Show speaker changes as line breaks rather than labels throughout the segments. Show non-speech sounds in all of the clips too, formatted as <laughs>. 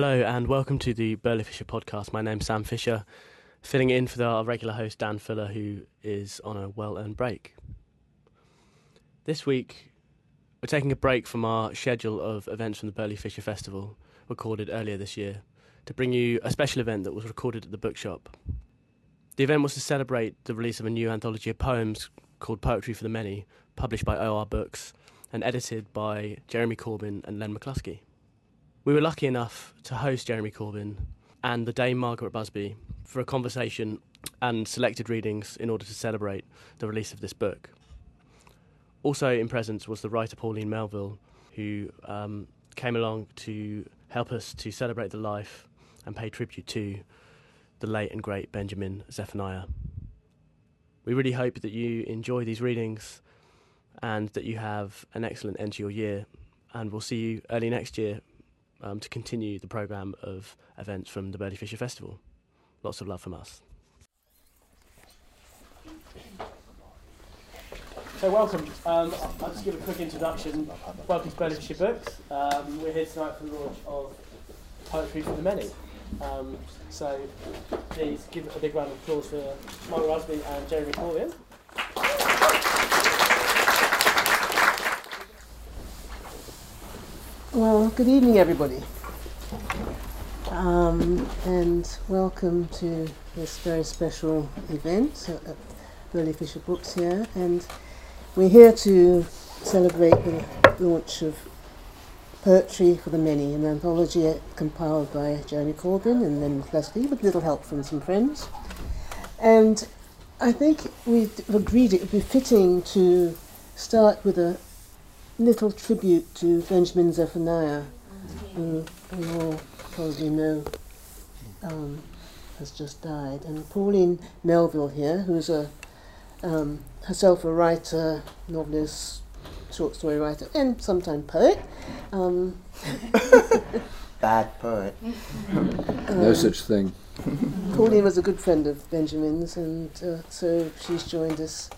Hello and welcome to the Burley Fisher podcast. My name's Sam Fisher, filling in for our regular host Dan Fuller, who is on a well earned break. This week, we're taking a break from our schedule of events from the Burley Fisher Festival, recorded earlier this year, to bring you a special event that was recorded at the bookshop. The event was to celebrate the release of a new anthology of poems called Poetry for the Many, published by OR Books and edited by Jeremy Corbyn and Len McCluskey. We were lucky enough to host Jeremy Corbyn and the Dame Margaret Busby for a conversation and selected readings in order to celebrate the release of this book. Also in presence was the writer Pauline Melville, who um, came along to help us to celebrate the life and pay tribute to the late and great Benjamin Zephaniah. We really hope that you enjoy these readings and that you have an excellent end to your year. And we'll see you early next year um, to continue the programme of events from the Burley Fisher Festival. Lots of love from us. So welcome. Um, I'll just give a quick introduction. Welcome to Burley Fisher Books. Um, we're here tonight for the launch of Poetry for the Many. Um, so please give a big round of applause for Margaret Busby and Jeremy Corbyn.
Well, good evening, everybody, um, and welcome to this very special event at Burley Fisher Books here. And we're here to celebrate the launch of Poetry for the Many, an anthology compiled by Jeremy Corbyn and Len McCluskey, with little help from some friends. And I think we've agreed it would be fitting to start with a little tribute to Benjamin Zephaniah, who we all probably know um, has just died, and Pauline Melville here, who's a um, herself a writer, novelist, short story writer, and sometimes poet. Um, <laughs>
Bad poet.
no such thing.
Pauline was a good friend of Benjamin's, and uh, so she's joined us.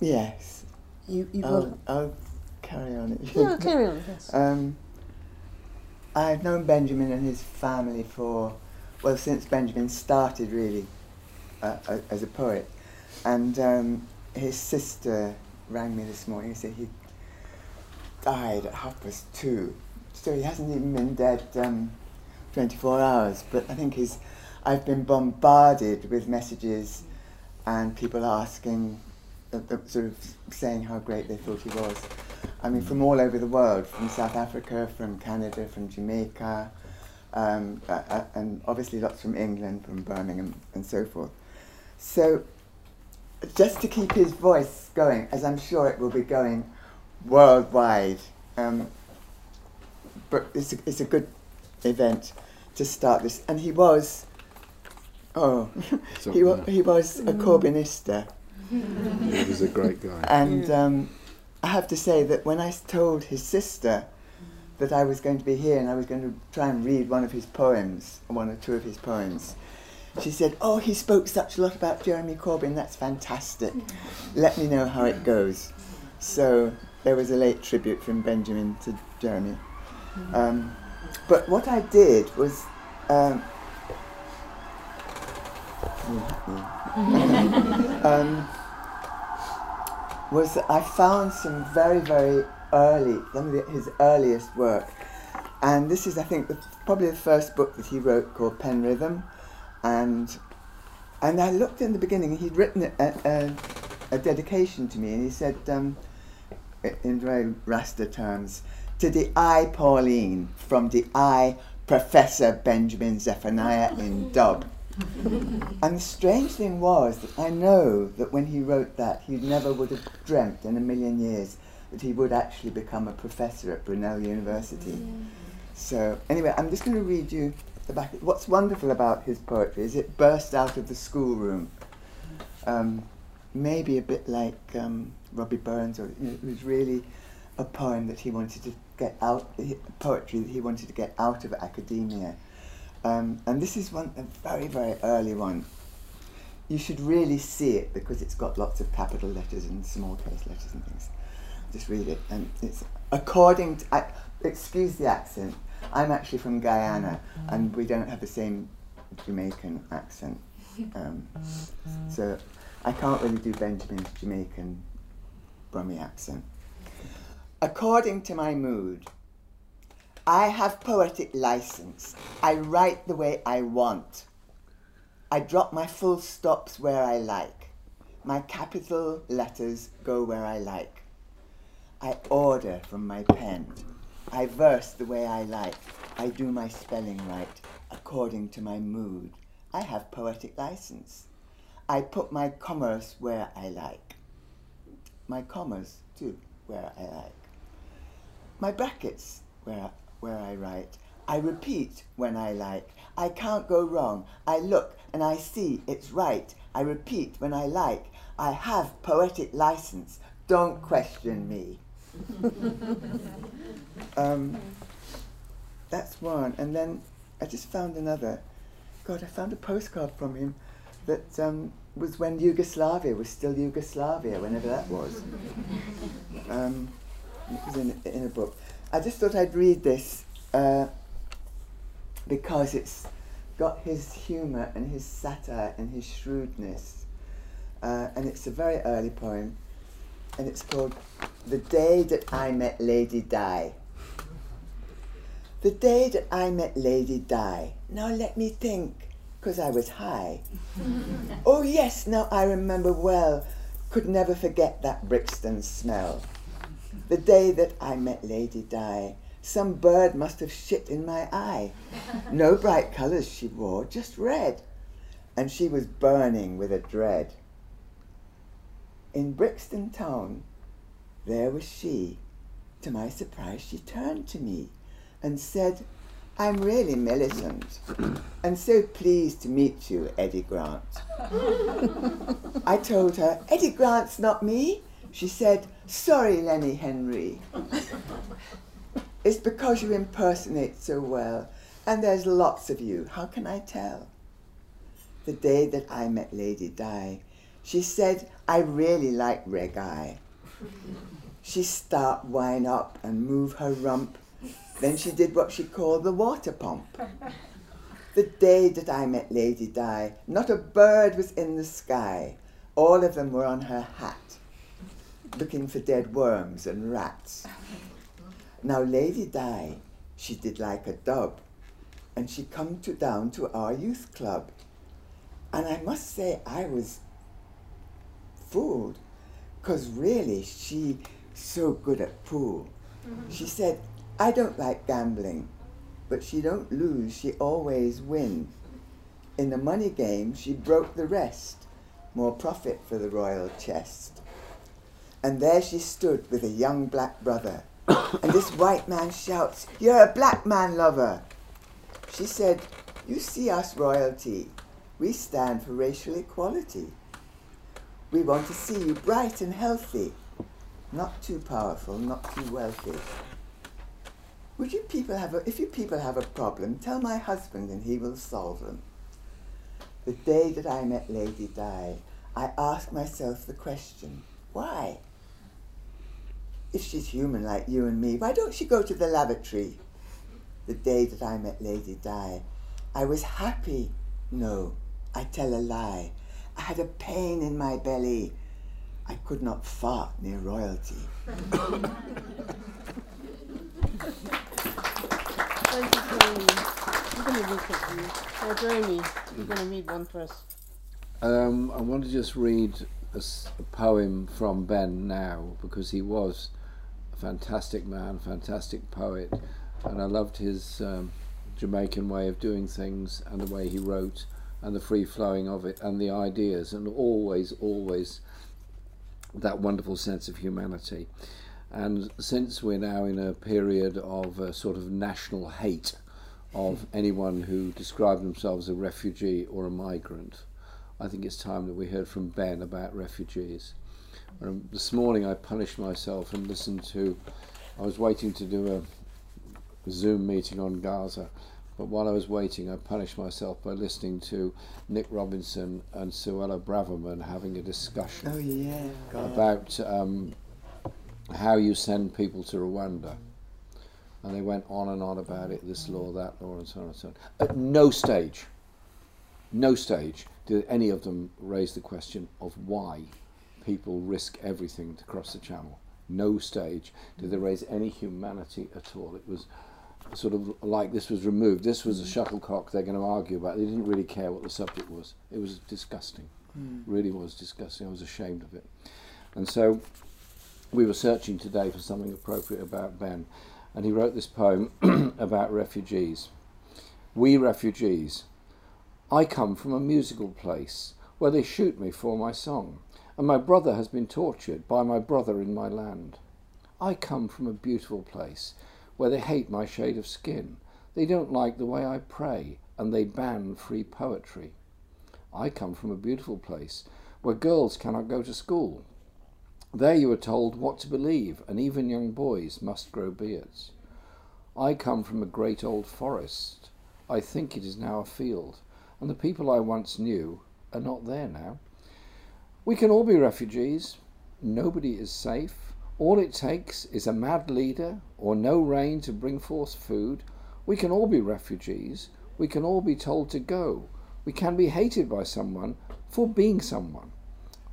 Yes.
you, you've
I'll, I'll carry on. <laughs>
yeah, carry on. Yes.
Um, I've known Benjamin and his family for, well, since Benjamin started really uh, uh, as a poet. And um, his sister rang me this morning and said he died at half past two. So he hasn't even been dead um, 24 hours. But I think he's, I've been bombarded with messages and people asking, sort of saying how great they thought he was. I mean, from all over the world, from South Africa, from Canada, from Jamaica, um, uh, and obviously lots from England, from Birmingham, and so forth. So, just to keep his voice going, as I'm sure it will be going worldwide, um, but it's a, it's a good event to start this. And he was, oh, <laughs> he, wa- he was a Corbynista.
He was a great guy.
And um, I have to say that when I told his sister that I was going to be here and I was going to try and read one of his poems, one or two of his poems, she said, Oh, he spoke such a lot about Jeremy Corbyn, that's fantastic. Let me know how it goes. So there was a late tribute from Benjamin to Jeremy. Um, but what I did was. Um, um, was I found some very, very early, some of the, his earliest work. And this is, I think, the, probably the first book that he wrote called Pen Rhythm. And, and I looked in the beginning, he'd written a, a, a dedication to me, and he said, um, in very Rasta terms, to the I, Pauline, from the I, Professor Benjamin Zephaniah in Dub. <laughs> And the strange thing was that I know that when he wrote that, he never would have dreamt in a million years that he would actually become a professor at Brunel University. So, anyway, I'm just going to read you the back. What's wonderful about his poetry is it burst out of the schoolroom. Um, maybe a bit like um, Robbie Burns, or you know, it was really a poem that he wanted to get out, poetry that he wanted to get out of academia. Um, and this is one, a very, very early one. You should really see it because it's got lots of capital letters and small case letters and things. just read it. And it's according to, I, excuse the accent, I'm actually from Guyana and we don't have the same Jamaican accent. Um, so I can't really do Benjamin's Jamaican Brummie accent. According to my mood, I have poetic license. I write the way I want. I drop my full stops where I like. My capital letters go where I like. I order from my pen. I verse the way I like. I do my spelling right according to my mood. I have poetic license. I put my commas where I like. My commas, too, where I like. My brackets, where, where I write. I repeat when I like. I can't go wrong. I look and I see it's right. I repeat when I like. I have poetic license. Don't question me. <laughs> um, that's one. And then I just found another. God, I found a postcard from him that um, was when Yugoslavia was still Yugoslavia, whenever that was. <laughs> Um, it was in, in a book. I just thought I'd read this uh, because it's got his humour and his satire and his shrewdness. Uh, and it's a very early poem, and it's called The Day That I Met Lady Di. The day that I met Lady Di. Now let me think, because I was high. <laughs> oh, yes, now I remember well. Could never forget that Brixton smell. The day that I met Lady Di. Some bird must have shit in my eye. No bright colours she wore, just red. And she was burning with a dread. In Brixton town, there was she. To my surprise, she turned to me and said, I'm really Millicent, and so pleased to meet you, Eddie Grant. <laughs> I told her, Eddie Grant's not me. She said, Sorry, Lenny Henry. it's because you impersonate so well, and there's lots of you. How can I tell? The day that I met Lady Di, she said, I really like reggae. She start wine up and move her rump then she did what she called the water pump. The day that I met Lady Di, not a bird was in the sky. All of them were on her hat, looking for dead worms and rats. Now Lady Di, she did like a dub, and she come to down to our youth club. And I must say I was fooled, because really she so good at pool. Mm-hmm. She said, I don't like gambling, but she don't lose, she always win. In the money game, she broke the rest, more profit for the royal chest. And there she stood with a young black brother, <coughs> and this white man shouts, You're a black man lover. She said, You see us royalty, we stand for racial equality. We want to see you bright and healthy, not too powerful, not too wealthy. Would you people have a, if you people have a problem, tell my husband and he will solve them. The day that I met Lady Di, I asked myself the question, why? If she's human like you and me, why don't she go to the lavatory? The day that I met Lady Di, I was happy. No, I tell a lie. I had a pain in my belly. I could not fart near royalty. <laughs>
Thank you, Jeremy. I'm going to look at you. Now, Jeremy, you're going to read one for us.
Um, I want to just read a, s- a poem from Ben now because he was a fantastic man, fantastic poet, and I loved his um, Jamaican way of doing things and the way he wrote and the free flowing of it and the ideas and always, always that wonderful sense of humanity. And since we're now in a period of uh, sort of national hate of <laughs> anyone who described themselves a refugee or a migrant, I think it's time that we heard from Ben about refugees. Um, this morning I punished myself and listened to, I was waiting to do a Zoom meeting on Gaza, but while I was waiting, I punished myself by listening to Nick Robinson and Suella Braverman having a discussion
Oh yeah,
about um, how you send people to Rwanda. And they went on and on about it, this law, that law, and so on and so on. At no stage, no stage did any of them raise the question of why people risk everything to cross the channel. No stage did they raise any humanity at all. It was sort of like this was removed. This was a shuttlecock they're going to argue about. They didn't really care what the subject was. It was disgusting.
Mm.
Really was disgusting. I was ashamed of it. And so we were searching today for something appropriate about Ben, and he wrote this poem <clears throat> about refugees. We refugees. I come from a musical place where they shoot me for my song, and my brother has been tortured by my brother in my land. I come from a beautiful place where they hate my shade of skin. They don't like the way I pray, and they ban free poetry. I come from a beautiful place where girls cannot go to school. There you are told what to believe, and even young boys must grow beards. I come from a great old forest. I think it is now a field, and the people I once knew are not there now. We can all be refugees. Nobody is safe. All it takes is a mad leader or no rain to bring forth food. We can all be refugees. We can all be told to go. We can be hated by someone for being someone.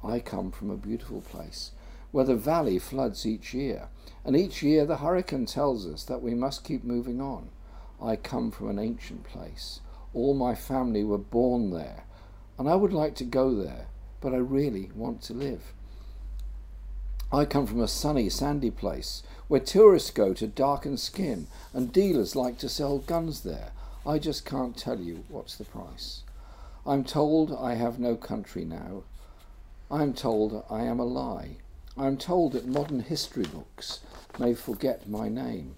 I come from a beautiful place where the valley floods each year, and each year the hurricane tells us that we must keep moving on. I come from an ancient place. All my family were born there, and I would like to go there, but I really want to live. I come from a sunny, sandy place where tourists go to darken skin and dealers like to sell guns there. I just can't tell you what's the price. I'm told I have no country now. I'm told I am a lie. I'm told that modern history books may forget my name.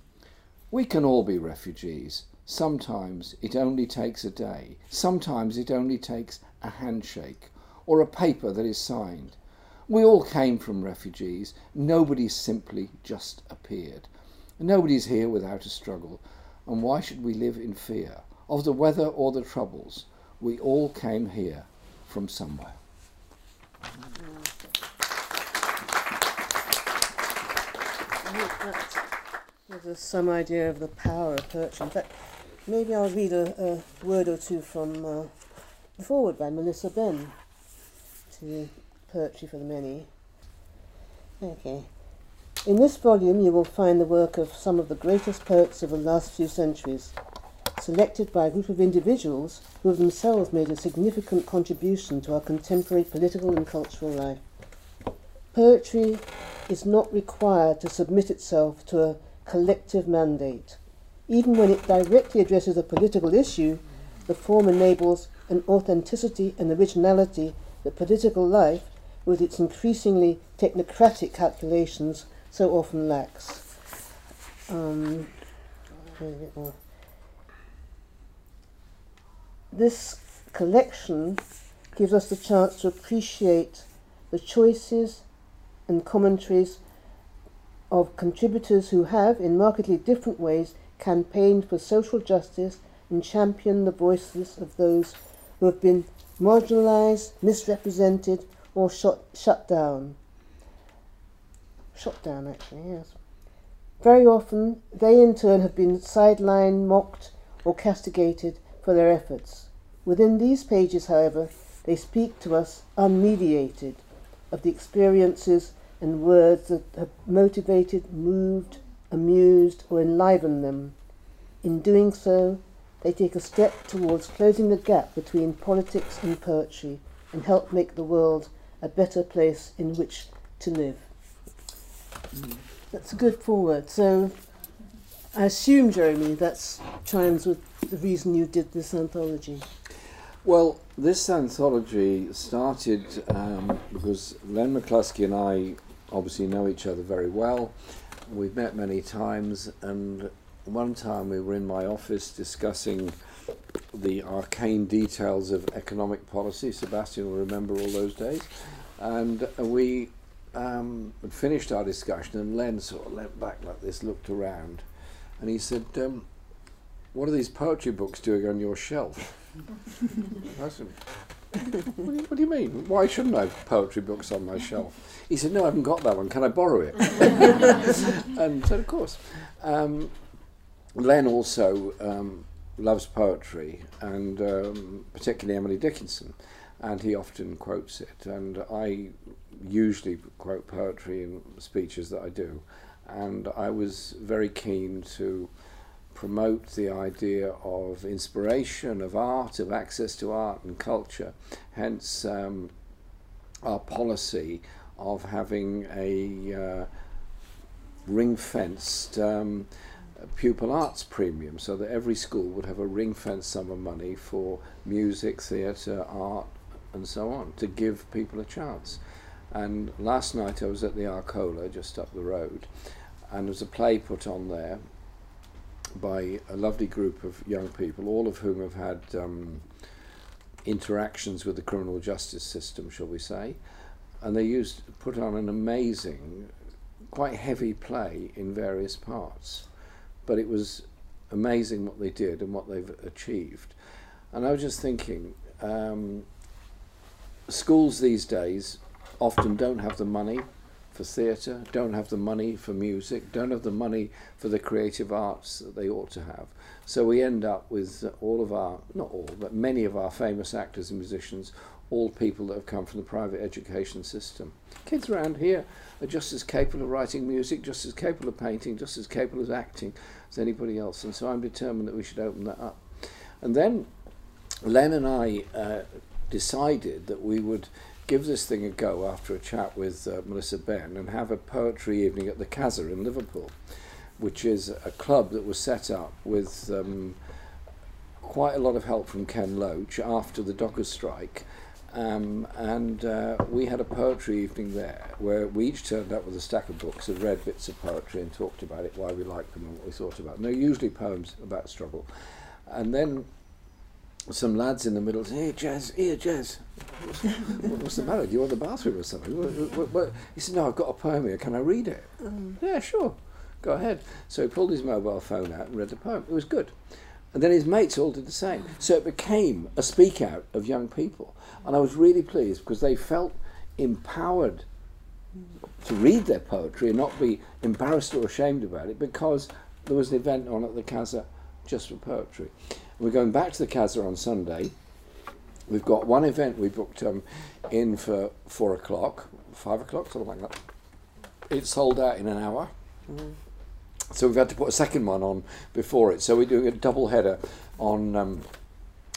We can all be refugees. Sometimes it only takes a day. Sometimes it only takes a handshake or a paper that is signed. We all came from refugees. Nobody simply just appeared. Nobody's here without a struggle. And why should we live in fear of the weather or the troubles? We all came here from somewhere.
Gives us some idea of the power of poetry. In fact, maybe I'll read a, a word or two from uh, the foreword by Melissa Benn to Poetry for the Many. Okay. In this volume, you will find the work of some of the greatest poets of the last few centuries, selected by a group of individuals who have themselves made a significant contribution to our contemporary political and cultural life. Poetry is not required to submit itself to a collective mandate. Even when it directly addresses a political issue, the form enables an authenticity and originality that political life, with its increasingly technocratic calculations, so often lacks. Um, this collection gives us the chance to appreciate the choices and commentaries of contributors who have, in markedly different ways, campaigned for social justice and championed the voices of those who have been marginalized, misrepresented, or shot, shut down. Shut down, actually, yes. Very often, they in turn have been sidelined, mocked, or castigated for their efforts. Within these pages, however, they speak to us unmediated of the experiences and words that have motivated, moved, amused, or enlivened them. In doing so, they take a step towards closing the gap between politics and poetry and help make the world a better place in which to live. That's a good foreword. So I assume, Jeremy, that chimes with the reason you did this anthology.
Well, this anthology started um, because Len McCluskey and I obviously know each other very well. We've met many times, and one time we were in my office discussing the arcane details of economic policy. Sebastian will remember all those days. And we um, had finished our discussion, and Len sort of leant back like this, looked around, and he said, um, What are these poetry books doing on your shelf? <laughs> what, do you, what do you mean? Why shouldn't I have poetry books on my shelf? He said, no, I haven't got that one. Can I borrow it? <laughs> and I said, of course. Um, Len also um, loves poetry, and um, particularly Emily Dickinson, and he often quotes it. And I usually quote poetry in speeches that I do, and I was very keen to promote the idea of inspiration, of art, of access to art and culture. Hence, um, our policy of having a uh, ring fenced um, pupil arts premium so that every school would have a ring fenced sum of money for music, theatre, art, and so on to give people a chance. And last night I was at the Arcola just up the road, and there was a play put on there by a lovely group of young people, all of whom have had um, interactions with the criminal justice system, shall we say. And they used put on an amazing, quite heavy play in various parts, but it was amazing what they did and what they've achieved. And I was just thinking, um, schools these days often don't have the money for theatre, don't have the money for music, don't have the money for the creative arts that they ought to have. So we end up with all of our, not all, but many of our famous actors and musicians, all people that have come from the private education system. Kids around here are just as capable of writing music, just as capable of painting, just as capable of acting as anybody else. And so I'm determined that we should open that up. And then Len and I uh, decided that we would give this thing a go after a chat with uh, Melissa Benn and have a poetry evening at the Casa in Liverpool, which is a club that was set up with um, quite a lot of help from Ken Loach after the Dockers strike. Um, and uh, we had a poetry evening there where we each turned up with a stack of books and read bits of poetry and talked about it, why we liked them and what we thought about them. They're usually poems about struggle. And then some lads in the middle said, hey, Jazz, here, Jazz. What's, what's the matter? Do you want the bathroom or something? What, what? He said, no, I've got a poem here. Can I read it? Mm. Yeah, sure. Go ahead. So he pulled his mobile phone out and read the poem. It was good. And then his mates all did the same. So it became a speak out of young people. And I was really pleased because they felt empowered to read their poetry and not be embarrassed or ashamed about it because there was an event on at the Casa just for poetry. We're going back to the Casa on Sunday. We've got one event we booked um, in for four o'clock, five o'clock, something like that. It sold out in an hour. Mm-hmm. So we've had to put a second one on before it. So we're doing a double header on um,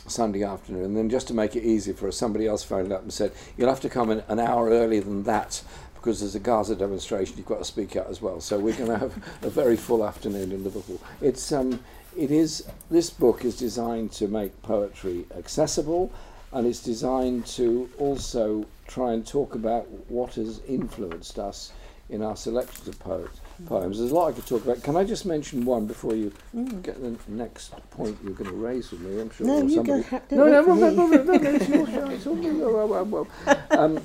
Sunday afternoon. And then just to make it easy for us, somebody else phoned up and said, You'll have to come in an hour earlier than that because there's a Gaza demonstration, you've got to speak out as well. So we're going to have <laughs> a very full afternoon in Liverpool. It's um, it is this book is designed to make poetry accessible and it's designed to also try and talk about what has influenced us in our selections of poet, poems. There's a lot I could talk about. Can I just mention one before you mm. get the next point you're going to raise with me? I'm sure.
No, you
somebody...
go. No, no, no, no, no, no, no,
no, Um,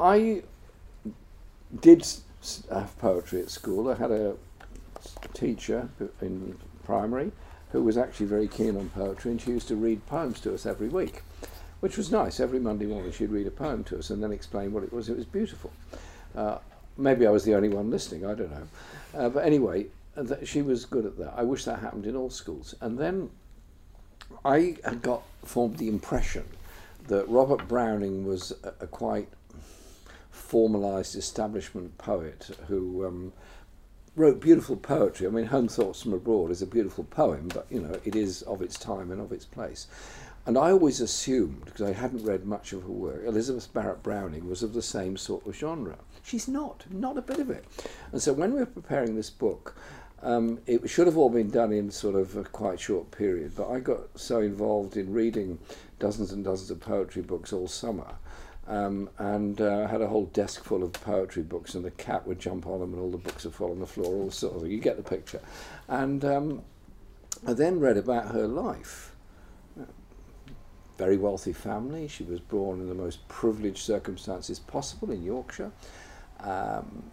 I did have poetry at school. I had a teacher in primary who was actually very keen on poetry, and she used to read poems to us every week which was nice. Every Monday morning she'd read a poem to us and then explain what it was. It was beautiful. Uh, maybe I was the only one listening, I don't know. Uh, but anyway, th- she was good at that. I wish that happened in all schools. And then I had got formed the impression that Robert Browning was a, a quite formalised establishment poet who um, wrote beautiful poetry. I mean, Home Thoughts from Abroad is a beautiful poem, but you know, it is of its time and of its place. And I always assumed, because I hadn't read much of her work, Elizabeth Barrett Browning was of the same sort of genre. She's not, not a bit of it. And so when we were preparing this book, um, it should have all been done in sort of a quite short period, but I got so involved in reading dozens and dozens of poetry books all summer um, and uh, had a whole desk full of poetry books, and the cat would jump on them, and all the books would fall on the floor, all sorts of. You get the picture. And um, I then read about her life. Very wealthy family. She was born in the most privileged circumstances possible in Yorkshire. Um,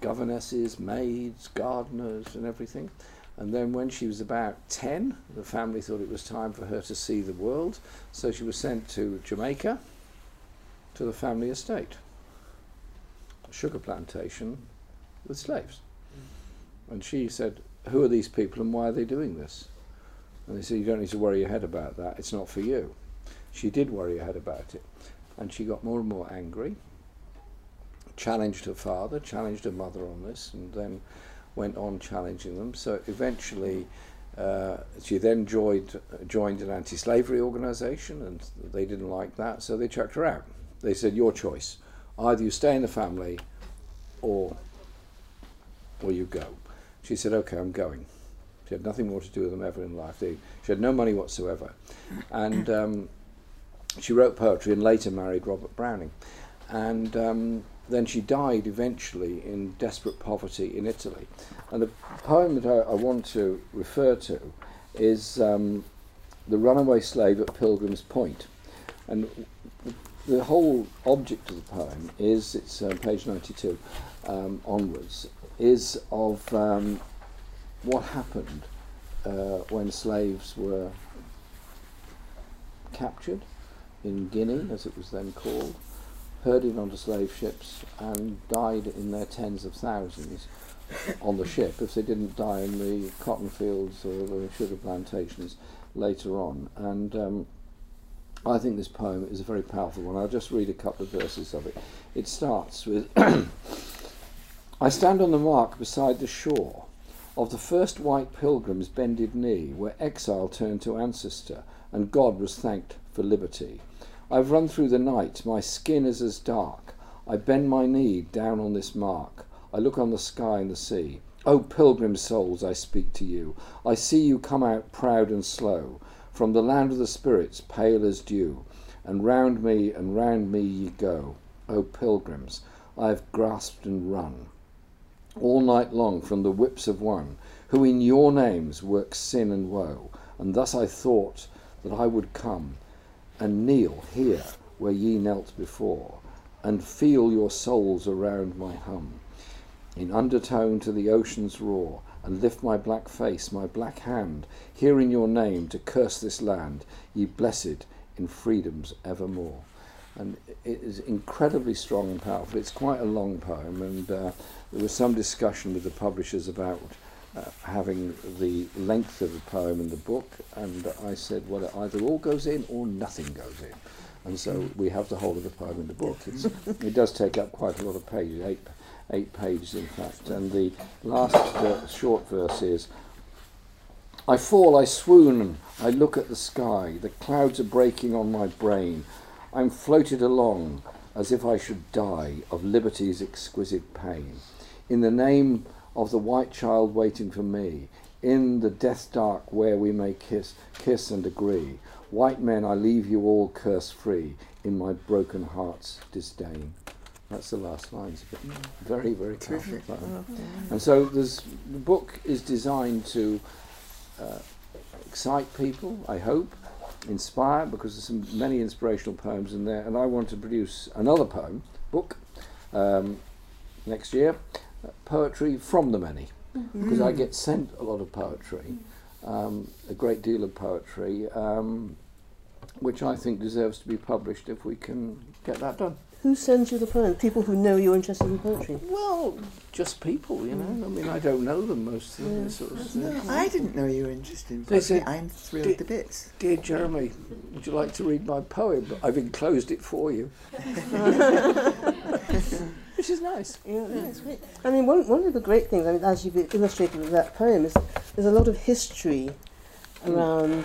governesses, maids, gardeners, and everything. And then when she was about 10, the family thought it was time for her to see the world, so she was sent to Jamaica to the family estate, a sugar plantation with slaves. And she said, Who are these people and why are they doing this? And they said, You don't need to worry your head about that, it's not for you. She did worry her head about it. And she got more and more angry, challenged her father, challenged her mother on this, and then went on challenging them. So eventually, uh, she then joined, joined an anti slavery organisation, and they didn't like that, so they chucked her out. They said, Your choice. Either you stay in the family or, or you go. She said, Okay, I'm going. She had nothing more to do with them ever in life. They, she had no money whatsoever. And um, she wrote poetry and later married Robert Browning. And um, then she died eventually in desperate poverty in Italy. And the poem that I, I want to refer to is um, The Runaway Slave at Pilgrim's Point. And the whole object of the poem is, it's uh, page 92 um, onwards, is of um, what happened uh, when slaves were captured in Guinea, as it was then called, herded onto slave ships and died in their tens of thousands on the ship if they didn't die in the cotton fields or the sugar plantations later on. And um, I think this poem is a very powerful one. I'll just read a couple of verses of it. It starts with <coughs> I stand on the mark beside the shore of the first white pilgrim's bended knee, where exile turned to ancestor and God was thanked for liberty. I've run through the night, my skin is as dark. I bend my knee down on this mark. I look on the sky and the sea. O pilgrim souls, I speak to you. I see you come out proud and slow, from the land of the spirits, pale as dew, and round me and round me ye go. O pilgrims, I have grasped and run all night long from the whips of one, who in your names works sin and woe. And thus I thought that I would come and kneel here where ye knelt before, and feel your souls around my hum, in undertone to the ocean's roar, and lift my black face, my black hand, here in your name to curse this land, ye blessed in freedoms evermore. And it is incredibly strong and powerful. It's quite a long poem, and uh, there was some discussion with the publishers about having the length of the poem in the book, and I said, well, it either all goes in or nothing goes in. And so we have the whole of the poem in the book. It's, it does take up quite a lot of pages, eight, eight pages in fact. And the last uh, short verse is I fall, I swoon, I look at the sky, the clouds are breaking on my brain. I'm floated along as if I should die of liberty's exquisite pain. In the name of the white child waiting for me, in the death dark where we may kiss, kiss and agree. White men, I leave you all curse free in my broken heart's disdain. That's the last lines. Of it. Very, very powerful poem. And so the book is designed to uh, excite people, I hope, inspire, because there's some many inspirational poems in there. And I want to produce another poem, book, um, next year, poetry from the many, because I get sent a lot of poetry, um, a great deal of poetry, um, which I think deserves to be published if we can get that done.
Who sends you the poems? People who know you're interested in poetry.
Well, just people, you know. I mean, I don't know them most of them.
Yeah.
Sort of,
No, I didn't know you were interested in
They
poetry.
said-
I'm thrilled
Did-
to bits.
Dear Jeremy, would you like to read my poem? I've enclosed it for you. <laughs> Which is nice.
Yeah, that's great. I mean, one, one of the great things, I mean, as you've illustrated with that poem, is there's a lot of history mm. around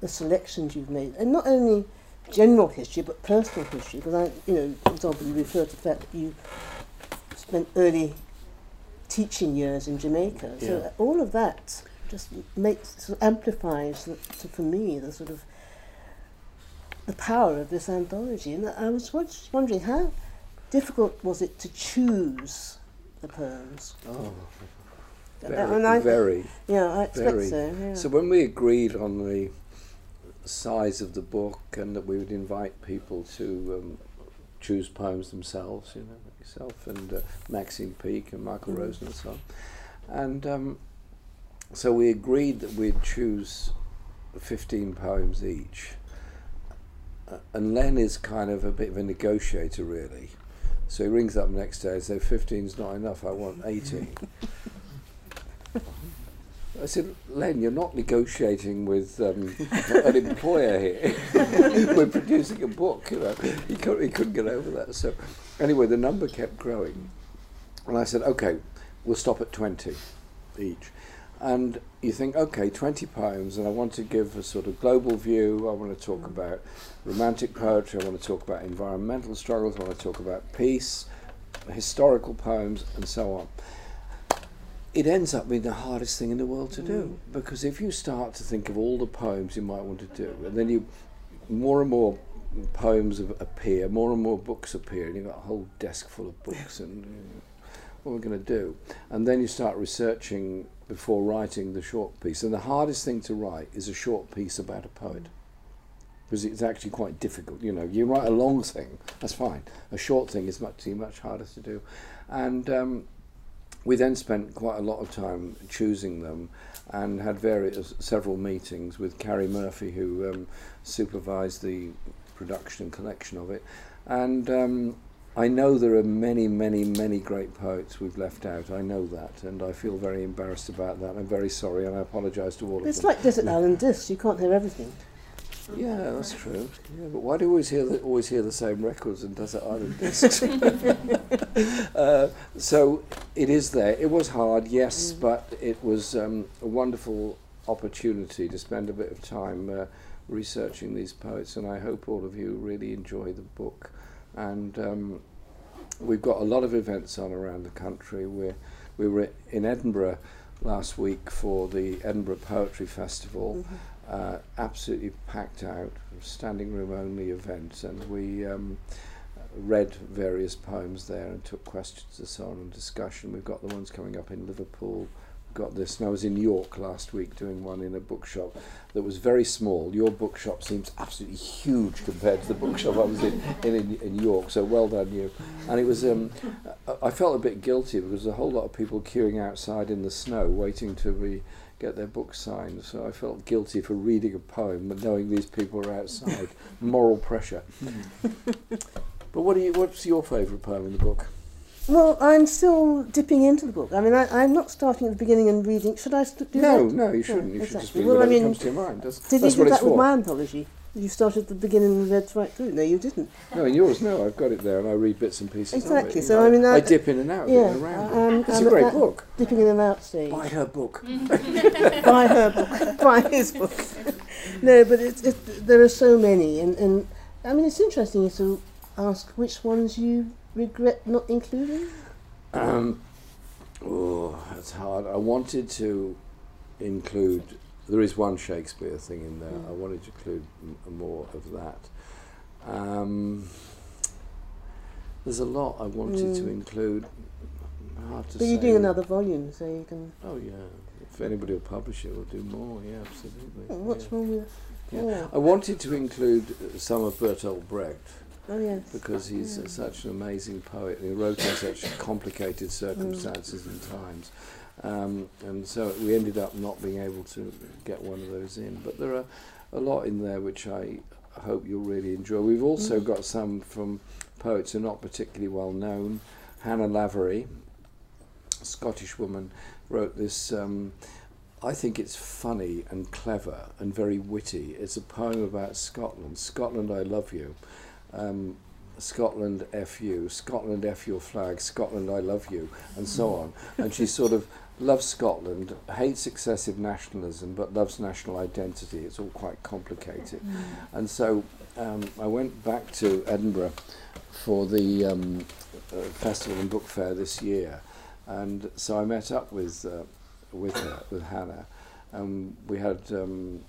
the selections you've made, and not only general history but personal history. Because I, you know, for example, you refer to the fact that you spent early teaching years in Jamaica.
Yeah.
So all of that just makes sort of amplifies the, to, for me the sort of the power of this anthology. And I was just wondering how difficult was it to choose the poems?
Oh, very,
I-
very.
Yeah, I expect
Very.
so. Yeah.
So when we agreed on the size of the book and that we would invite people to um, choose poems themselves, you know, yourself and uh, Maxine Peake and Michael
Mm.
Rosen and so on, and um, so we agreed that we'd choose 15 poems each. Uh, and Len is kind of a bit of a negotiator, really. So he rings up next day and says, 15's not enough, I want 18. I said, Len, you're not negotiating with um, an employer here. <laughs> We're producing a book. You know, he couldn't, he couldn't get over that. So, anyway, the number kept growing, and I said, okay, we'll stop at twenty each. And you think, okay, twenty poems, and I want to give a sort of global view. I want to talk about romantic poetry. I want to talk about environmental struggles. I want to talk about peace, historical poems, and so on it ends up being the hardest thing in the world to do
Mm.
because if you start to think of all the poems you might want to do and then you more and more poems appear more and more books appear and you've got a whole desk full of books and uh, what we're going to do and then you start researching before writing the short piece. And the hardest thing to write is a short piece about a poet because it's actually quite difficult you know. You write a long thing that's fine. A short thing is much much harder to do. And um, we then spent quite a lot of time choosing them and had various several meetings with Carrie Murphy who um, supervised the production and collection of it. And um, I know there are many many many great poets we've left out I know that and I feel very embarrassed about that I'm very sorry and I apologise to all of
It's
them
like Desert Island Discs, you can't hear everything.
yeah that's true yeah, but why do we always hear the, always hear the same records and Desert Island discs <laughs> <laughs> uh, so it is there. It was hard, yes, but it was um, a wonderful opportunity to spend a bit of time uh, researching these poets, and I hope all of you really enjoy the book. And um, we've got a lot of events on around the country. We're, we were in Edinburgh last week for the Edinburgh Poetry Festival. Uh, absolutely packed out, standing room only event, and we um, read various poems there and took questions and so on and discussion. We've got the ones coming up in Liverpool. Got this. And I was in York last week doing one in a bookshop that was very small. Your bookshop seems absolutely huge compared to the bookshop I was in, in, in, York. So well done you. And it was. Um, I felt a bit guilty because there was a whole lot of people queuing outside in the snow waiting to be get their book signed. So I felt guilty for reading a poem and knowing these people are outside. <laughs> Moral pressure. <laughs> But what are you, what's your favourite poem in the book?
Well, I'm still dipping into the book. I mean, I, I'm not starting at the beginning and reading. Should I do
No,
that?
no, no, you shouldn't. You should just
exactly.
read
Well, I
whatever
mean,
comes to your mind. That's,
Did
that's
you
what
do
it's
that with
for.
my anthology? You started at the beginning and read right through. No, you didn't.
No, in yours, no, I've got it there and I read bits and pieces
Exactly,
of it.
so
You
I mean,
I,
I-
dip in and out,
yeah,
yeah, around um,
I- I'm-
It's
I'm
a great book.
Dipping in and out stage.
Buy her book. <laughs>
buy her book, <laughs> buy his book. no, but it's it, there are so many, and, and I mean it's interesting to ask which ones you regret not including.
Um, oh, that's hard. I wanted to include. There is one Shakespeare thing in there. I wanted to include m- more of that. Um, there's a lot I wanted to
Mm.
include. Hard to
But you're doing another volume, so you can.
Oh yeah. If anybody will publish it, we'll do more. Yeah, absolutely.
Oh, what's
yeah.
wrong with?
Yeah.
Oh,
I wanted to include some of Bertolt Brecht
oh yes.
because he's uh, such an amazing poet. He wrote in such complicated circumstances and times. Um, and so we ended up not being able to get one of those in. But there are a lot in there which I hope you'll really enjoy. We've also
Mm.
got some from poets who are not particularly well known. Hannah Lavery, a Scottish woman, wrote this. Um, I think it's funny and clever and very witty. It's a poem about Scotland. Scotland, I love you. Um, Scotland, F you. Scotland, F your flag. Scotland, I love you. And so on. And she sort of loves Scotland, hates excessive nationalism, but loves national identity. It's all quite complicated. And so um, I went back to Edinburgh for the um, uh, festival and book fair this year. And so I met up with uh, with her, with Hannah. Um, we had um,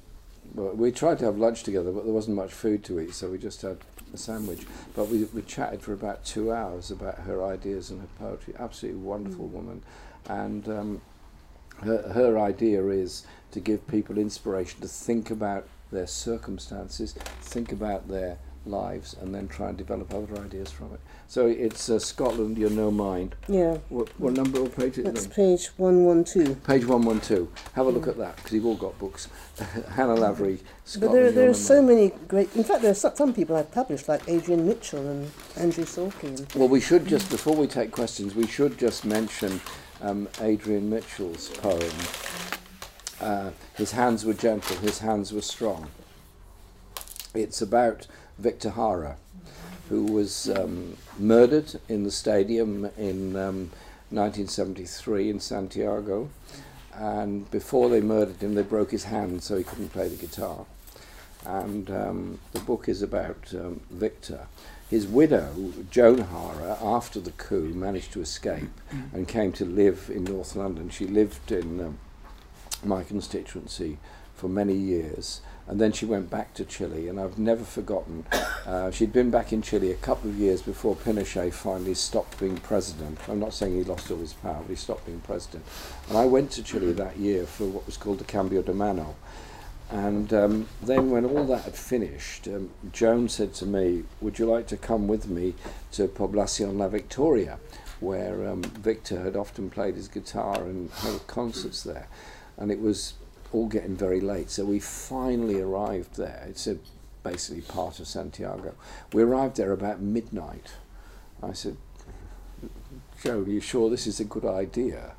well, we tried to have lunch together, but there wasn't much food to eat, so we just had a sandwich. But we, we chatted for about two hours about her ideas and her poetry. Absolutely wonderful woman, and um, her her idea is to give people inspiration to think about their circumstances, think about their lives and then try and develop other ideas from it. So it's uh, Scotland, You're No Mind.
Yeah,
What, what number or page is
that's page 112.
Page 112. Have a look at that because you've all got books. <laughs> Hannah Lavery, Scotland.
But there, there are so many great. In fact, there are some people I've published, like Adrian Mitchell and Andrew Sorkin.
Well, we should just, before we take questions, we should just mention um, Adrian Mitchell's poem. Uh, his hands were gentle, his hands were strong. It's about Victor Jara, who was um, murdered in the stadium in um, 1973 in Santiago. And before they murdered him, they broke his hand so he couldn't play the guitar. And um, the book is about um, Victor. His widow, Joan Jara, after the coup, managed to escape and came to live in North London. She lived in um, my constituency for many years. And then she went back to Chile, and I've never forgotten. Uh, she'd been back in Chile a couple of years before Pinochet finally stopped being president. I'm not saying he lost all his power, but he stopped being president. And I went to Chile that year for what was called the Cambio de Mando. And um, then, when all that had finished, um, Joan said to me, Would you like to come with me to Poblacion La Victoria, where um, Victor had often played his guitar and held concerts there? And it was all getting very late, so we finally arrived there. It's a, basically part of Santiago. We arrived there about midnight. I said, Joe, are you sure this is a good idea?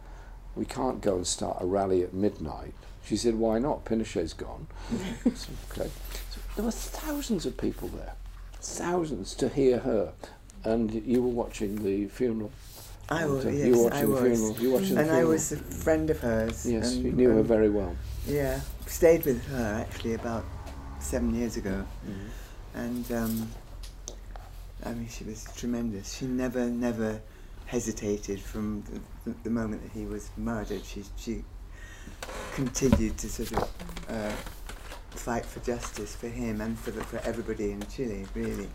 We can't go and start a rally at midnight. She said, why not? Pinochet's gone. <laughs> Said, okay. So there were thousands of people there, thousands to hear her. And you were watching the funeral.
I was, yes,
you were watching
I
the
was.
funeral. You were watching the
And I was a friend of hers.
Yes,
and,
you knew her
um,
very well.
Yeah, stayed with her actually about seven years ago, and um, I mean she was tremendous. She never, never hesitated from the, the, the moment that he was murdered. She she continued to sort of uh, fight for justice for him and for the, for everybody in Chile, really.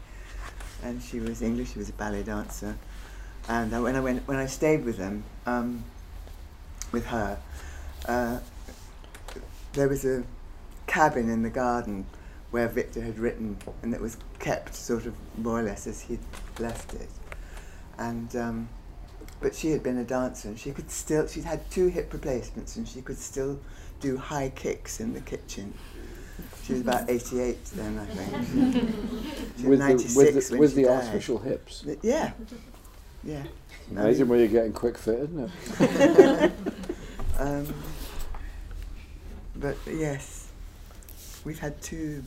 And she was English. She was a ballet dancer, and I, when I went when I stayed with them, um, with her. Uh, there was a cabin in the garden where Victor had written, and it was kept sort of more or less as he'd left it. And um, but she had been a dancer, and she could still. She'd had two hip replacements, and she could still do high kicks in the kitchen. She was about 88 then, I think. <laughs> She was
With the,
96
with the,
when
with
she
the artificial hips.
Th- Yeah, yeah.
Amazing where you're getting quick fit, isn't it? <laughs>
um, but yes, we've had two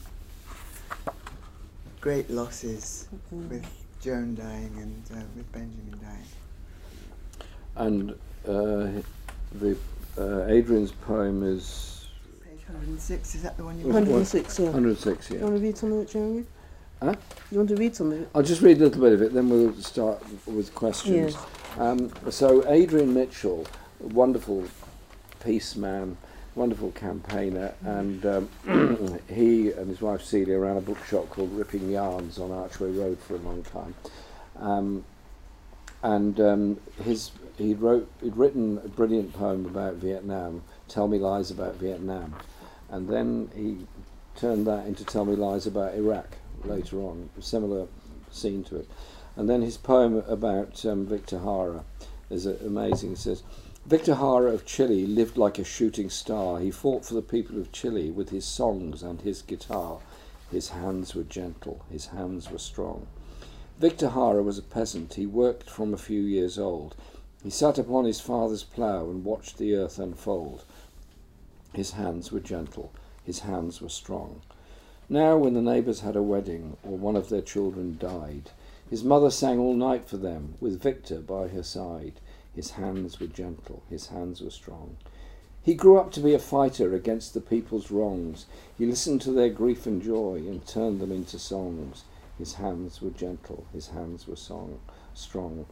great losses with Joan dying and uh, with Benjamin dying.
And uh, the uh, Adrian's poem is
Page 106, is that the one you
Was
want?
it
106, yeah.
106,
You want to read some of it, Jeremy?
Huh?
You want to read some of it?
I'll just read a little bit of it, then we'll start with questions.
Yes.
Um, so Adrian Mitchell, wonderful peace man, wonderful campaigner, and um, <clears throat> he and his wife Celia ran a bookshop called Ripping Yarns on Archway Road for a long time. Um, and um, his he wrote he'd written a brilliant poem about Vietnam, Tell Me Lies About Vietnam, and then he turned that into Tell Me Lies About Iraq later on, a similar scene to it. And then his poem about um, Victor Jara is amazing. It says, Victor Jara of Chile lived like a shooting star. He fought for the people of Chile with his songs and his guitar. His hands were gentle, his hands were strong. Victor Jara was a peasant. He worked from a few years old. He sat upon his father's plough and watched the earth unfold. His hands were gentle, his hands were strong. Now, when the neighbours had a wedding or one of their children died, his mother sang all night for them, with Victor by her side. His hands were gentle, his hands were strong. He grew up to be a fighter against the people's wrongs. He listened to their grief and joy and turned them into songs. His hands were gentle, his hands were song, strong.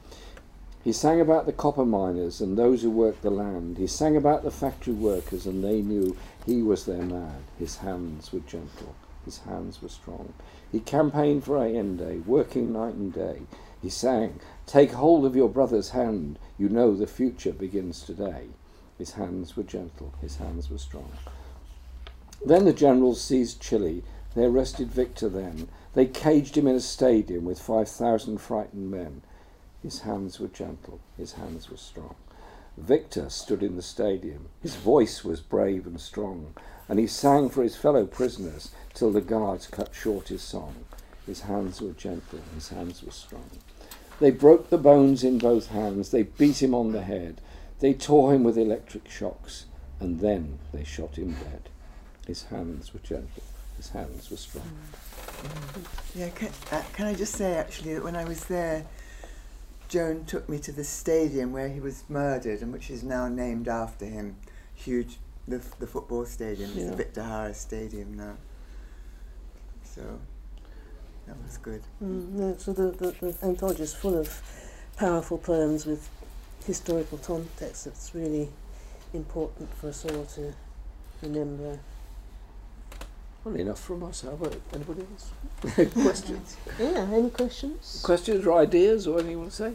He sang about the copper miners and those who worked the land. He sang about the factory workers and they knew he was their man. His hands were gentle, his hands were strong. He campaigned for Allende, working night and day. He sang, Take hold of your brother's hand, you know the future begins today. His hands were gentle, his hands were strong. Then the generals seized Chile. They arrested Victor then. They caged him in a stadium with 5,000 frightened men. His hands were gentle, his hands were strong. Victor stood in the stadium. His voice was brave and strong, and he sang for his fellow prisoners till the guards cut short his song. His hands were gentle, his hands were strong. They broke the bones in both hands, they beat him on the head, they tore him with electric shocks, and then they shot him dead. His hands were gentle, his hands were strong.
Yeah, can, uh, can I just say actually that when I was there, Joan took me to the stadium where he was murdered and which is now named after him. Huge, the, the football stadium, it's
Yeah.
the Victor Jara Stadium now. So that was good.
Mm, no, so the, the, the anthology is full of powerful poems with historical context. It's really important for us all to remember.
Well, enough from us. How about anybody else? <laughs> Questions?
Yeah, any questions?
Questions or ideas or anything you want to say?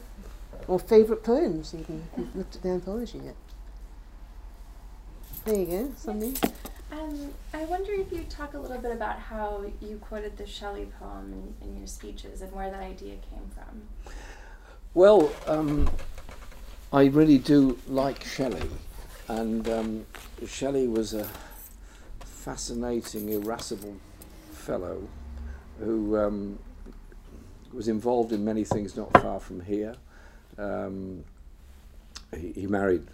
Or favourite poems? Even if you've looked at the anthology yet. There you go, something.
Um, I wonder if you'd talk a little bit about how you quoted the Shelley poem in, in your speeches and where that idea came from.
Well, um, I really do like Shelley, and um, Shelley was a fascinating, irascible fellow who um, was involved in many things not far from here. Um, he, he married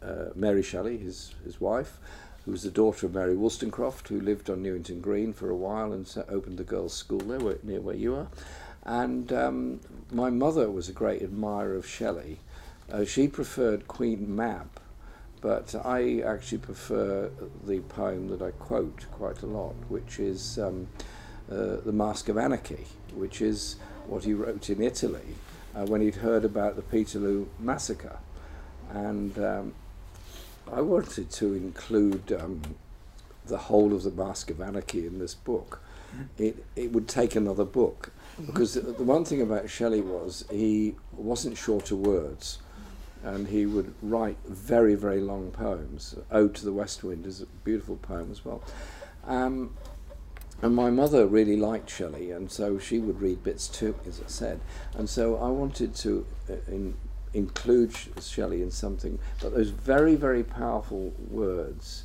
uh, Mary Shelley, his, his wife, who was the daughter of Mary Wollstonecraft, who lived on Newington Green for a while and opened the girls' school there, where, near where you are. And um, my mother was a great admirer of Shelley. Uh, she preferred Queen Mab, but I actually prefer the poem that I quote quite a lot, which is um, uh, The Mask of Anarchy, which is what he wrote in Italy uh, when he'd heard about the Peterloo massacre. And um, I wanted to include um, the whole of the Mask of Anarchy in this book. It, it would take another book because the, the one thing about Shelley was he wasn't short of words and he would write very, very long poems. Ode to the West Wind is a beautiful poem as well. Um, and my mother really liked Shelley, and so she would read bits too, as I said. And so I wanted to uh, in, include Shelley in something, but those very, very powerful words,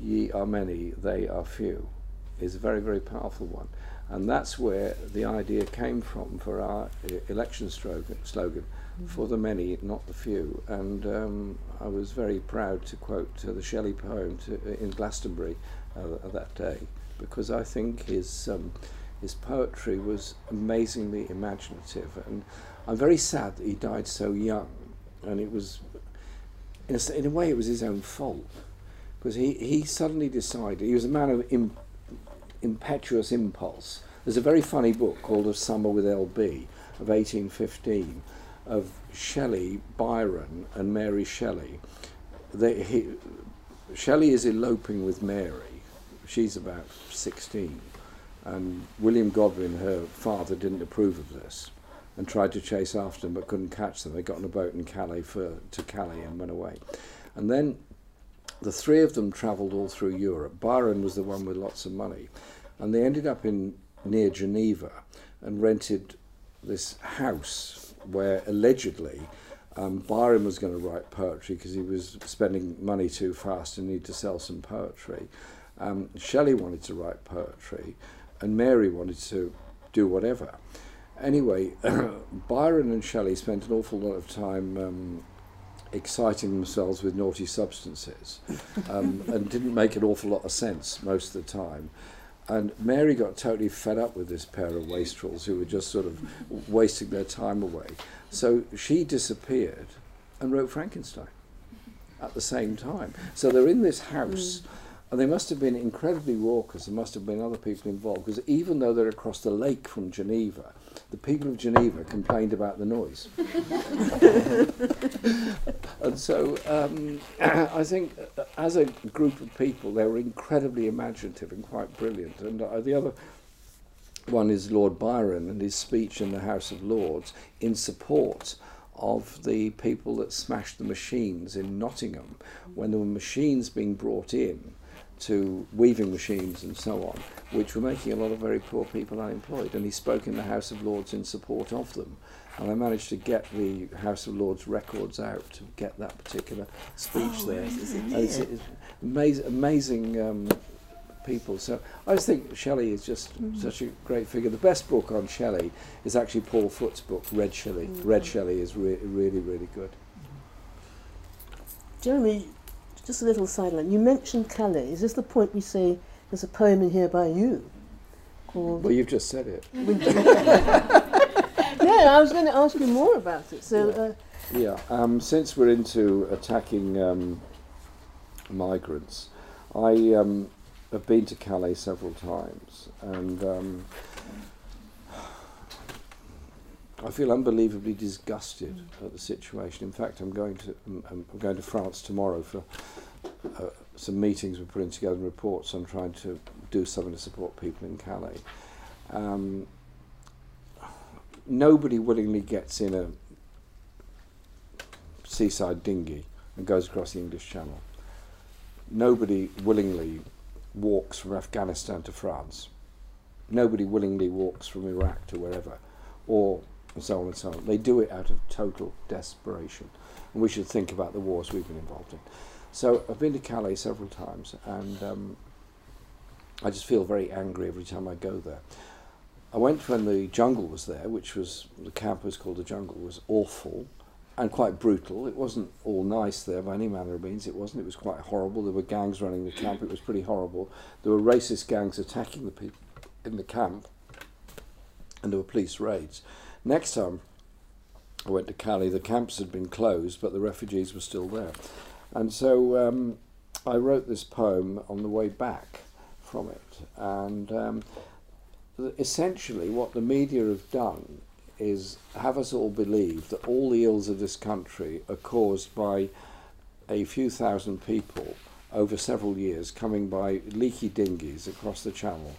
ye are many, they are few, is a very, very powerful one. And that's where the idea came from for our uh, election slogan, slogan for the many, not the few. And um, I was very proud to quote uh, the Shelley poem to, uh, in Glastonbury uh, that day because I think his um, his poetry was amazingly imaginative, and I'm very sad that he died so young. And it was, in a, in a way, it was his own fault because he, he suddenly decided he was a man of im, impetuous impulse. There's a very funny book called A Summer with L.B. of 1815 of Shelley, Byron, and Mary Shelley. They, he, Shelley is eloping with Mary. She's about 16. And William Godwin, her father, didn't approve of this and tried to chase after them but couldn't catch them. They got on a boat in Calais for, to Calais and went away. And then the three of them travelled all through Europe. Byron was the one with lots of money. And they ended up in near Geneva and rented this house where allegedly um, Byron was going to write poetry because he was spending money too fast and needed to sell some poetry. Um, Shelley wanted to write poetry, and Mary wanted to do whatever. Anyway, <coughs> Byron and Shelley spent an awful lot of time um, exciting themselves with naughty substances um, <laughs> and didn't make an awful lot of sense most of the time. And Mary got totally fed up with this pair of wastrels who were just sort of wasting their time away. So she disappeared and wrote Frankenstein at the same time. So they're in this house, and they must have been incredibly raucous. There must have been other people involved because even though they're across the lake from Geneva, the people of Geneva complained about the noise. <laughs> and so um, <clears throat> I think uh, as a group of people, they were incredibly imaginative and quite brilliant. And uh, the other one is Lord Byron and his speech in the House of Lords in support of the people that smashed the machines in Nottingham when there were machines being brought in to weaving machines and so on, which were making a lot of very poor people unemployed. And he spoke in the House of Lords in support of them. And I managed to get the House of Lords records out to get that particular speech
Oh,
there.
yes, is it
And it's, it's amazing, amazing um, people. So I just think Shelley is just such a great figure. The best book on Shelley is actually Paul Foot's book, Red Shelley. Red Shelley is re- really, really good.
Jeremy, just a little sideline. You mentioned Calais. Is this the point we say there's a poem in here by you called?
Well, you've just said it. <laughs>
yeah, I was going to ask you more about it. So, uh,
Yeah. Um, since we're into attacking um, migrants, I um, have been to Calais several times, and um, I feel unbelievably disgusted at the situation. In fact, I'm going to um, I'm going to France tomorrow for uh, some meetings. We're putting together and reports. I'm trying to do something to support people in Calais. Um, nobody willingly gets in a seaside dinghy and goes across the English Channel. Nobody willingly walks from Afghanistan to France. Nobody willingly walks from Iraq to wherever, or and so on and so on. They do it out of total desperation. And we should think about the wars we've been involved in. So I've been to Calais several times, and um, I just feel very angry every time I go there. I went when the jungle was there, which was the camp was called the jungle, was awful and quite brutal. It wasn't all nice there by any manner of means. It wasn't. It was quite horrible. There were gangs running the camp. It was pretty horrible. There were racist gangs attacking the people in the camp, and there were police raids. Next time I went to Calais, the camps had been closed, but the refugees were still there. And so um, I wrote this poem on the way back from it. And um, essentially, what the media have done is have us all believe that all the ills of this country are caused by a few thousand people over several years coming by leaky dinghies across the channel,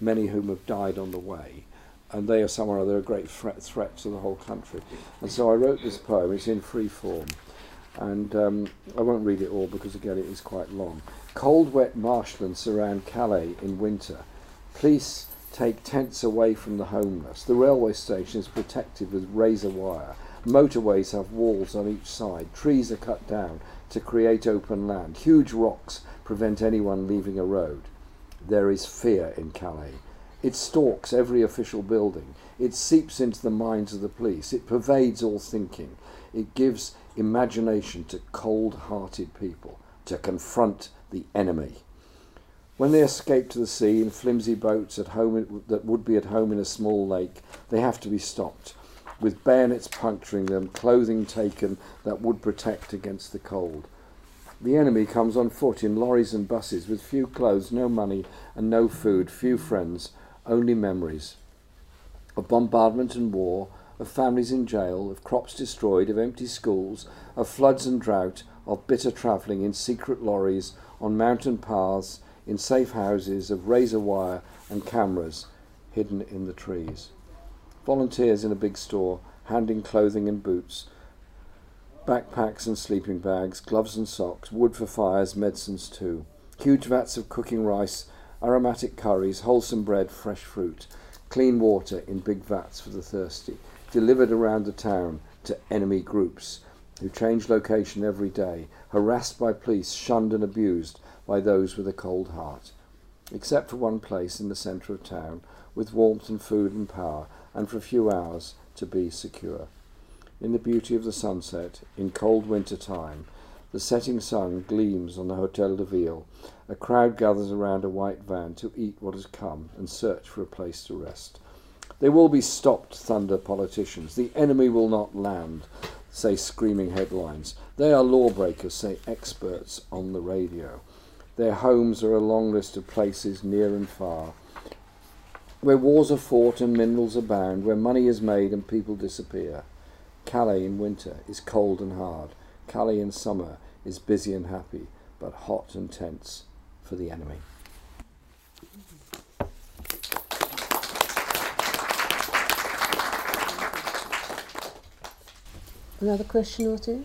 many whom have died on the way and they are somewhere or other a great threat, threat to the whole country. And so I wrote this poem, it's in free form, and um, I won't read it all because again it is quite long. Cold, wet marshlands surround Calais in winter. Police take tents away from the homeless. The railway station is protected with razor wire. Motorways have walls on each side. Trees are cut down to create open land. Huge rocks prevent anyone leaving a road. There is fear in Calais. It stalks every official building. It seeps into the minds of the police. It pervades all thinking. It gives imagination to cold hearted people to confront the enemy. When they escape to the sea in flimsy boats at home that would be at home in a small lake, they have to be stopped, with bayonets puncturing them, clothing taken that would protect against the cold. The enemy comes on foot in lorries and buses with few clothes, no money, and no food, few friends, only memories of bombardment and war, of families in jail, of crops destroyed, of empty schools, of floods and drought, of bitter travelling in secret lorries, on mountain paths, in safe houses, of razor wire and cameras hidden in the trees. Volunteers in a big store, handing clothing and boots, backpacks and sleeping bags, gloves and socks, wood for fires, medicines too. Huge vats of cooking rice, aromatic curries, wholesome bread, fresh fruit, clean water in big vats for the thirsty, delivered around the town to enemy groups who change location every day, harassed by police, shunned and abused by those with a cold heart. Except for one place in the centre of town, with warmth and food and power, and for a few hours to be secure. In the beauty of the sunset, in cold winter time, the setting sun gleams on the Hotel de Ville. A crowd gathers around a white van to eat what has come and search for a place to rest. They will be stopped, thunder politicians. The enemy will not land, say screaming headlines. They are lawbreakers, say experts on the radio. Their homes are a long list of places near and far, where wars are fought and minerals abound, where money is made and people disappear. Calais in winter is cold and hard. Calais in summer is busy and happy, but hot and tense for the enemy.
another question or two?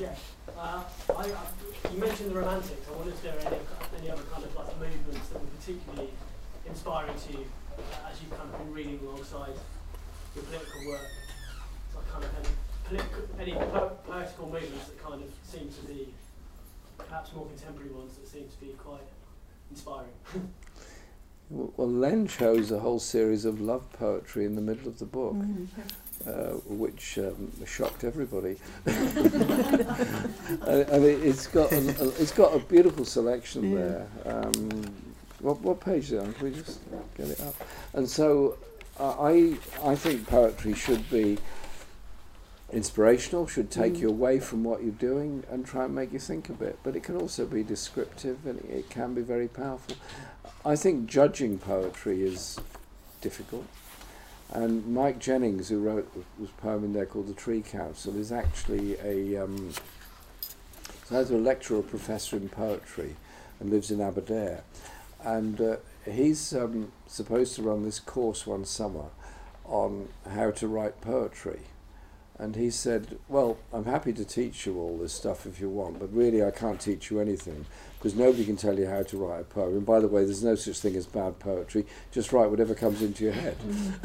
Yeah. Uh, I, I, you mentioned the Romantics. I wonder if there are any, any other kind of like movements that were particularly inspiring to you uh, as you've kind of been reading alongside your political work. Like kind of any political, any po- poetical movements that kind of seem to be perhaps more contemporary ones that seem to be quite inspiring.
Well, Len chose a whole series of love poetry in the middle of the book,
Mm.
uh, which um, shocked everybody. <laughs> I, I mean, it's got a, a- it's got a beautiful selection
Yeah.
there. Um, what what page is it on? Can we just get it up? And so, uh, I I think poetry should be inspirational, should take
Mm.
you away from what you're doing and try and make you think a bit. But it can also be descriptive and it can be very powerful. I think judging poetry is difficult. And Mike Jennings, who wrote this poem in there called The Tree Council, is actually a um, either a lecturer or professor in poetry and lives in Aberdare. And uh, he's um, supposed to run this course one summer on how to write poetry. And he said, Well, I'm happy to teach you all this stuff if you want, but really I can't teach you anything because nobody can tell you how to write a poem. And by the way, there's no such thing as bad poetry, just write whatever comes into your head.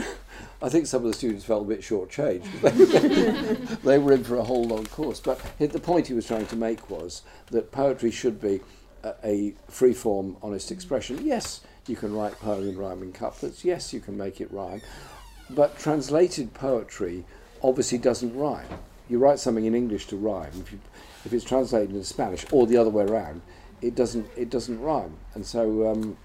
<laughs> I think some of the students felt a bit shortchanged. <laughs> they were in for a whole long course. But the point he was trying to make was that poetry should be a, a free form, honest expression. Yes, you can write poem in rhyming couplets. Yes, you can make it rhyme. But translated poetry obviously doesn't rhyme. You write something in English to rhyme. If, you, if it's translated into Spanish or the other way around, it doesn't it doesn't rhyme. And so um,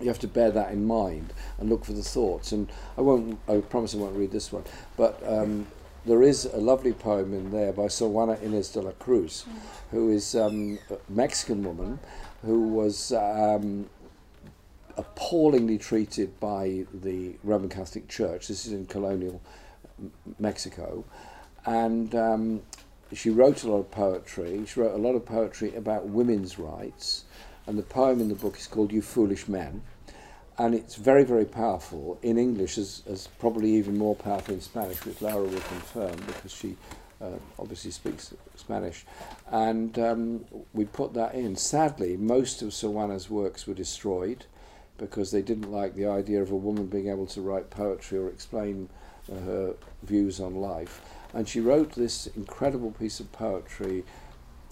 you have to bear that in mind and look for the thoughts. And I won't. I promise I won't read this one, but. Um, there is a lovely poem in there by Sor Juana Inés de la Cruz, who is um, a Mexican woman who was um, appallingly treated by the Roman Catholic Church. This is in colonial Mexico. And um, she wrote a lot of poetry. She wrote a lot of poetry about women's rights. And the poem in the book is called You Foolish Men. And it's very, very powerful in English, as, as probably even more powerful in Spanish, which Laura will confirm because she uh, obviously speaks Spanish. And um, we put that in. Sadly, most of Sor Juana's works were destroyed because they didn't like the idea of a woman being able to write poetry or explain uh, her views on life. And she wrote this incredible piece of poetry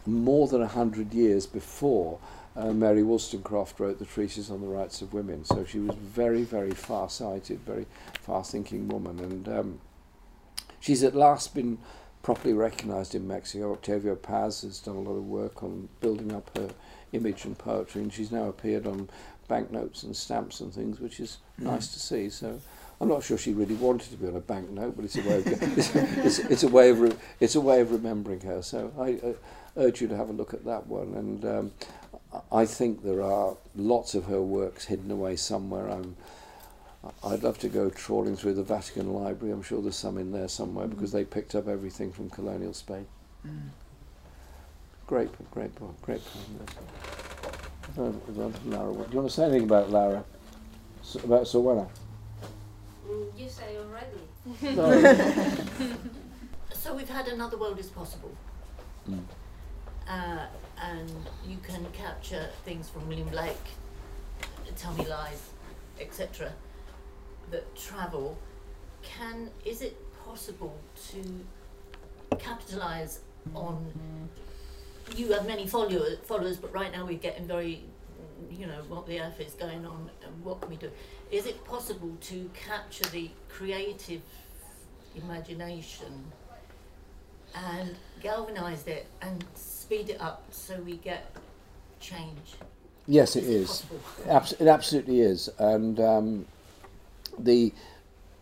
more than 100 years before uh, Mary Wollstonecraft wrote the treatise on the rights of women. So she was very, very far-sighted, very far-thinking woman. And um, she's at last been properly recognised in Mexico. Octavio Paz has done a lot of work on building up her image and poetry, and she's now appeared on banknotes and stamps and things, which is mm. nice to see. So I'm not sure she really wanted to be on a banknote, but it's a way of <laughs> it's, it's, it's a way of re, it's a way of remembering her. So I uh, urge you to have a look at that one. And um, I think there are lots of her works hidden away somewhere. I'm I'd love to go trawling through the Vatican Library. I'm sure there's some in there somewhere because they picked up everything from colonial Spain. Great, book, great book, great. I don't- I don't Lara, do you want to say anything about Lara? S- about?
Mm, you say already.
No. <laughs>
So we've had another world is possible,
Mm.
uh, and you can capture things from William Blake, Tell Me Lies, etc. That travel. Can is it possible to capitalize on? You have many follower, followers, but right now we're getting very, you know, what the earth is going on, and what can we do? Is it possible to capture the creative imagination and galvanize it and speed it up so we get change?
Yes, it is. It <laughs> absolutely is. And um, the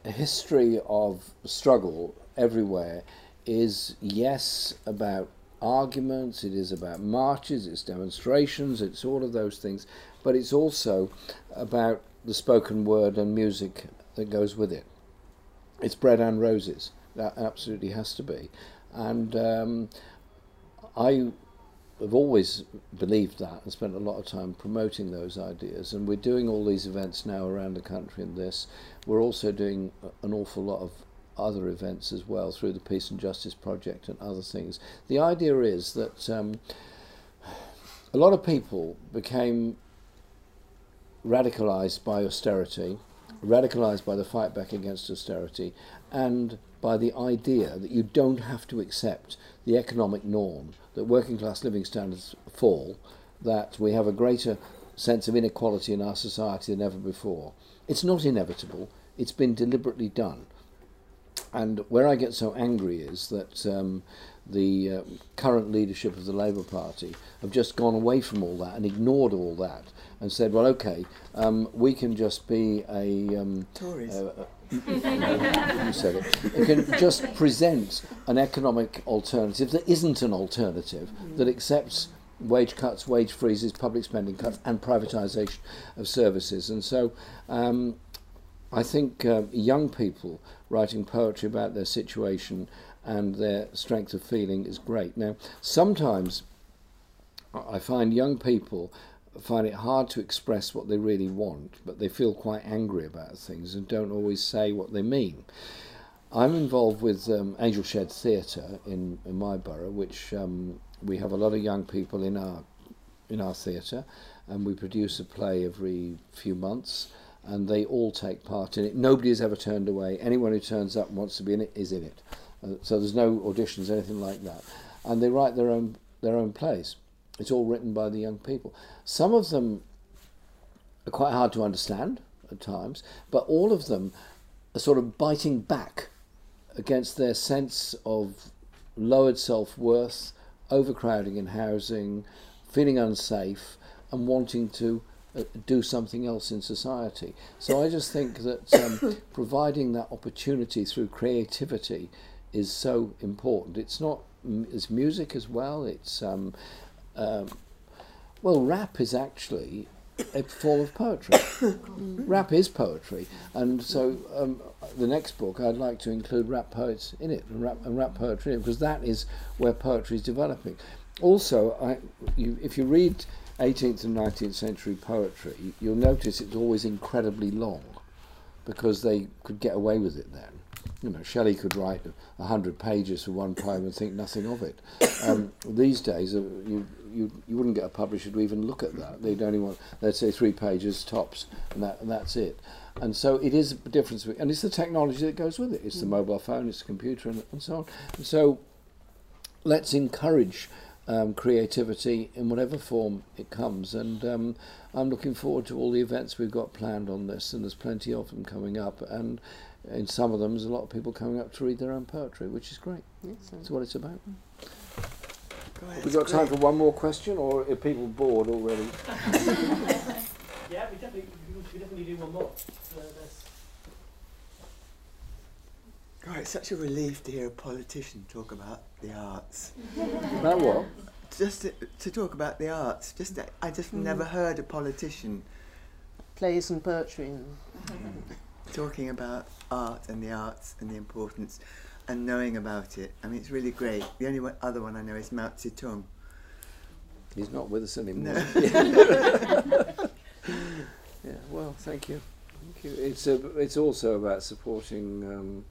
history of struggle everywhere is, yes, about arguments, it is about marches, it's demonstrations, it's all of those things, but it's also about the spoken word and music that goes with it. It's bread and roses. That absolutely has to be. And um, I have always believed that and spent a lot of time promoting those ideas. And we're doing all these events now around the country in this. We're also doing an awful lot of other events as well through the Peace and Justice Project and other things. The idea is that um, a lot of people became radicalized by austerity, radicalized by the fight back against austerity, and by the idea that you don't have to accept the economic norm, that working class living standards fall, that we have a greater sense of inequality in our society than ever before. It's not inevitable, it's been deliberately done. And where I get so angry is that um, the uh, current leadership of the Labour Party have just gone away from all that and ignored all that and said, well, okay, um, we can just be a. Um,
Tories.
Uh, uh, <laughs> you said it. It can just present an economic alternative that isn't an alternative, that accepts wage cuts, wage freezes, public spending cuts, and privatisation of services. And so um, I think uh, young people writing poetry about their situation and their strength of feeling is great. Now, sometimes I find young people find it hard to express what they really want, but they feel quite angry about things and don't always say what they mean. I'm involved with um, Angel Shed Theatre in, in my borough, which um, we have a lot of young people in our in our theatre, and we produce a play every few months, and they all take part in it. Nobody is ever turned away. Anyone who turns up and wants to be in it is in it. Uh, so there's no auditions, anything like that, and they write their own their own plays. It's all written by the young people. Some of them are quite hard to understand at times, but all of them are sort of biting back against their sense of lowered self worth, overcrowding in housing, feeling unsafe, and wanting to uh, do something else in society. So I just think that <coughs> um, providing that opportunity through creativity is so important. It's not it's music as well. It's um, um, well, rap is actually a form of poetry. <coughs> rap is poetry, and so um, the next book I'd like to include rap poets in it and rap, and rap poetry because that is where poetry is developing. Also, I, you, if you read 18th and 19th century poetry, you'll notice it's always incredibly long, because they could get away with it then. You know, Shelley could write a hundred pages for one poem and think nothing of it. Um, these days, uh, you you you wouldn't get a publisher to even look at that. They'd only want, let's say, three pages tops, and that and that's it. And so it is a difference, and it's the technology that goes with it. It's the mm. mobile phone, it's the computer, and, and so on. And so let's encourage um, creativity in whatever form it comes. And um, I'm looking forward to all the events we've got planned on this, and there's plenty of them coming up. And in some of them, there's a lot of people coming up to read their own poetry, which is great. Yes, That's what it's about. We've got time for one more question, or are people bored already? <laughs>
yeah, we definitely, we definitely do one more.
God, it's such a relief to hear a politician talk about the arts. <laughs>
about what?
Just to, to, talk about the arts. Just to, I just mm. never heard a politician
plays and poetry and <laughs>
talking about art and the arts and the importance and knowing about it. I mean, it's really great. The only one, other one I know is Mao Zedong.
He's not with us anymore. No. <laughs> yeah. Well, thank you. Thank you. It's a, it's also about supporting um,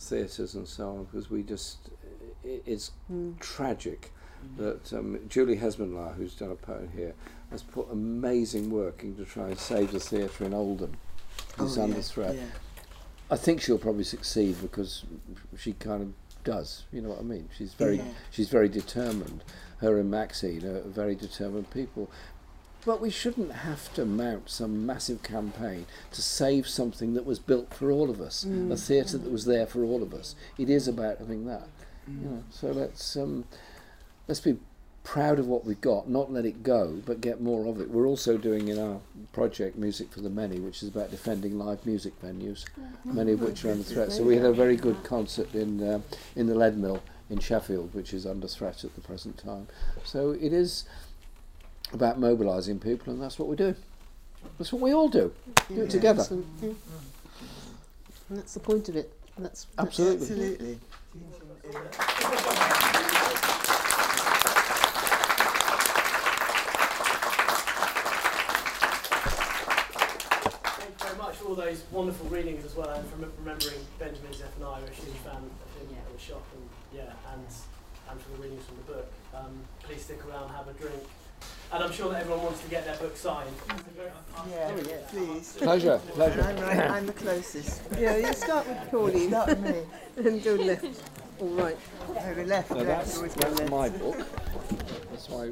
theatres and so on because we just it, it's mm. tragic mm. that um, Julie Hesmondhalgh, who's done a poem here, has put amazing work into trying to save the theatre in Oldham. It's oh, under yeah, threat. Yeah. I think she'll probably succeed because she kind of does. You know what I mean? She's very yeah. she's very determined. Her and Maxine are very determined people. But we shouldn't have to mount some massive campaign to save something that was built for all of us, mm. a theatre that was there for all of us. It is about having that. Mm. You know, so let's um, let's be proud of what we've got, not let it go, but get more of it. We're also doing in our project Music for the Many, which is about defending live music venues, mm-hmm. many of which are under threat. So we had a very good concert in uh, in the Leadmill in Sheffield, which is under threat at the present time. So it is about mobilising people, and that's what we do. That's what we all do. Do it together.
And that's the point of it. That's,
that's absolutely.
absolutely.
all those wonderful readings as well, and from remembering Benjamin Zephaniah, a huge fan of him yeah. at the shop, and yeah, and and for the readings from the book. Um, please stick around, have a drink, and I'm sure that everyone wants to get their book signed.
Yeah, please.
Pleasure,
And
pleasure.
I'm, right, I'm the closest.
Yeah, you start with Pauline
Start with me. <laughs>
and go left. All right.
No, the left.
No,
left,
that's that's
left.
my book. That's why